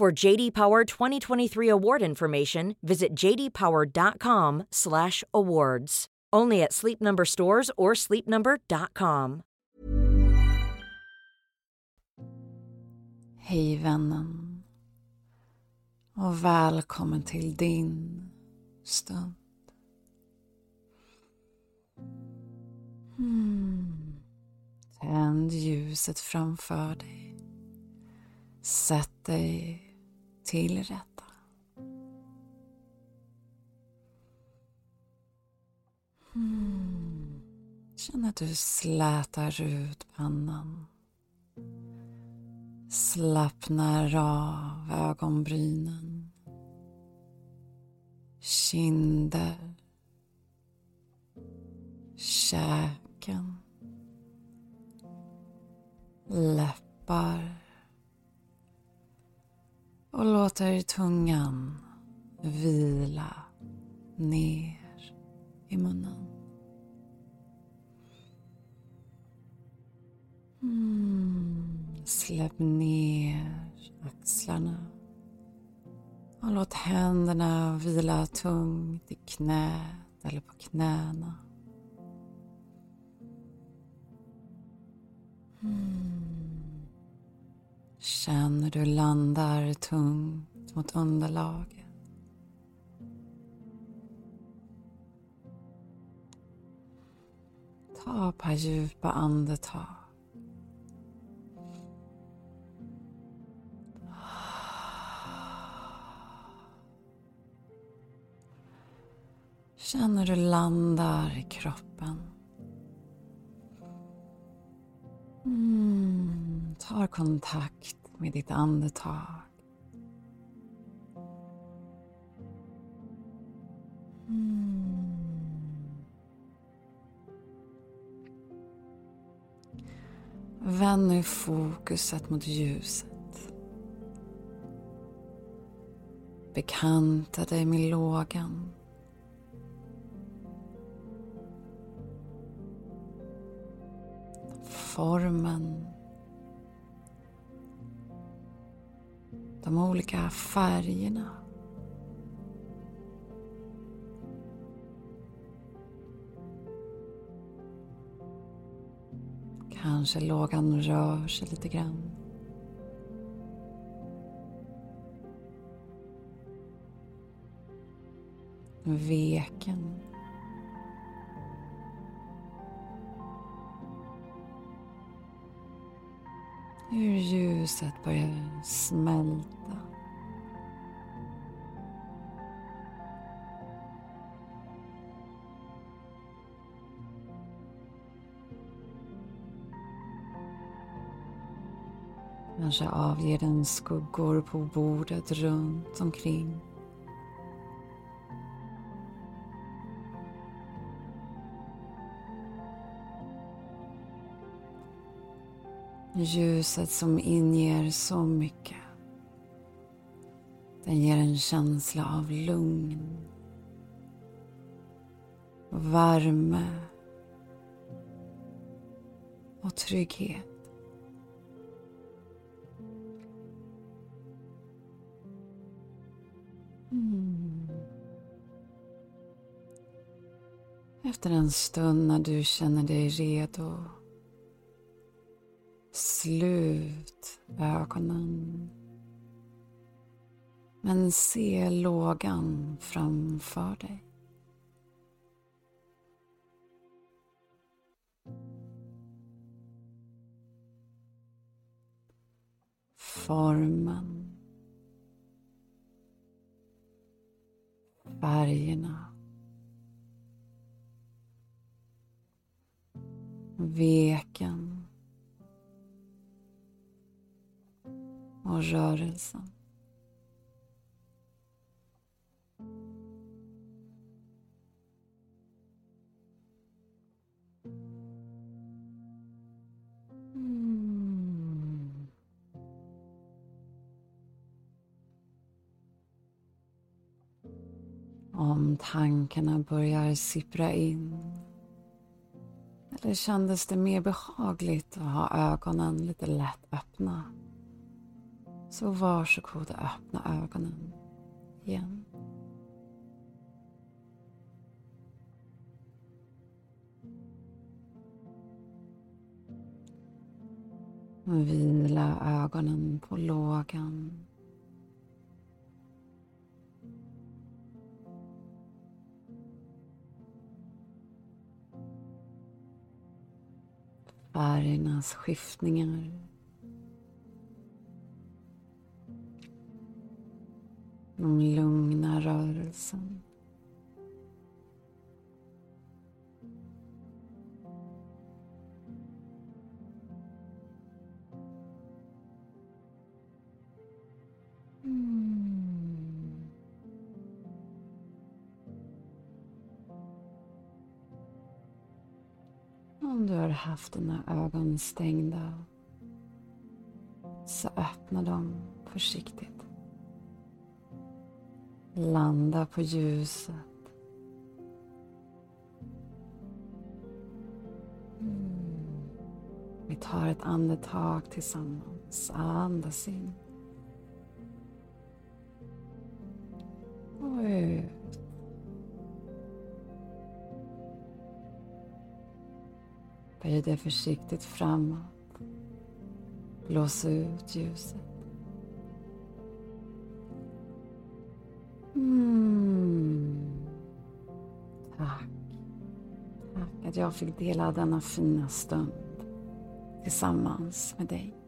For JD Power 2023 award information, visit jdpower.com/awards. Only at Sleep Number stores or sleepnumber.com. Hej vännen. Och välkommen till din stund. Hmm. Tänd ljuset framför dig. Sätt dig till rätta. Mm. Känn att du slätar ut pannan. Slappnar av ögonbrynen. Kinder. Käk låter tungan vila ner i munnen. Mm. Släpp ner axlarna och låt händerna vila tungt i knät eller på knäna. Mm. Känn hur du landar tungt mot underlaget. Ta ett par djupa andetag. Känn hur du landar i kroppen. Mm, tar kontakt med ditt andetag. Vänd nu fokuset mot ljuset. Bekanta dig med lågan. Formen. De olika färgerna. Kanske lågan rör sig lite grann. Veken. Hur ljuset börjar smälta. Kanske avger den skuggor på bordet runt omkring. Ljuset som inger så mycket. Den ger en känsla av lugn, värme och trygghet. Efter en stund när du känner dig redo Slut ögonen. Men se lågan framför dig. Formen. Färgerna. veken. Och rörelsen. Mm. Om tankarna börjar sippra in eller kändes det mer behagligt att ha ögonen lite lätt öppna? Så varsågod att öppna ögonen igen. Vila ögonen på lågan. Färgernas skiftningar. De lugna rörelsen. Om du har haft dina ögon stängda så öppna dem försiktigt. Landa på ljuset. Mm. Vi tar ett andetag tillsammans. Andas in. Och ut. Böj dig försiktigt framåt. Blås ut ljuset. Mm. Tack. Tack att jag fick dela denna fina stund tillsammans med dig.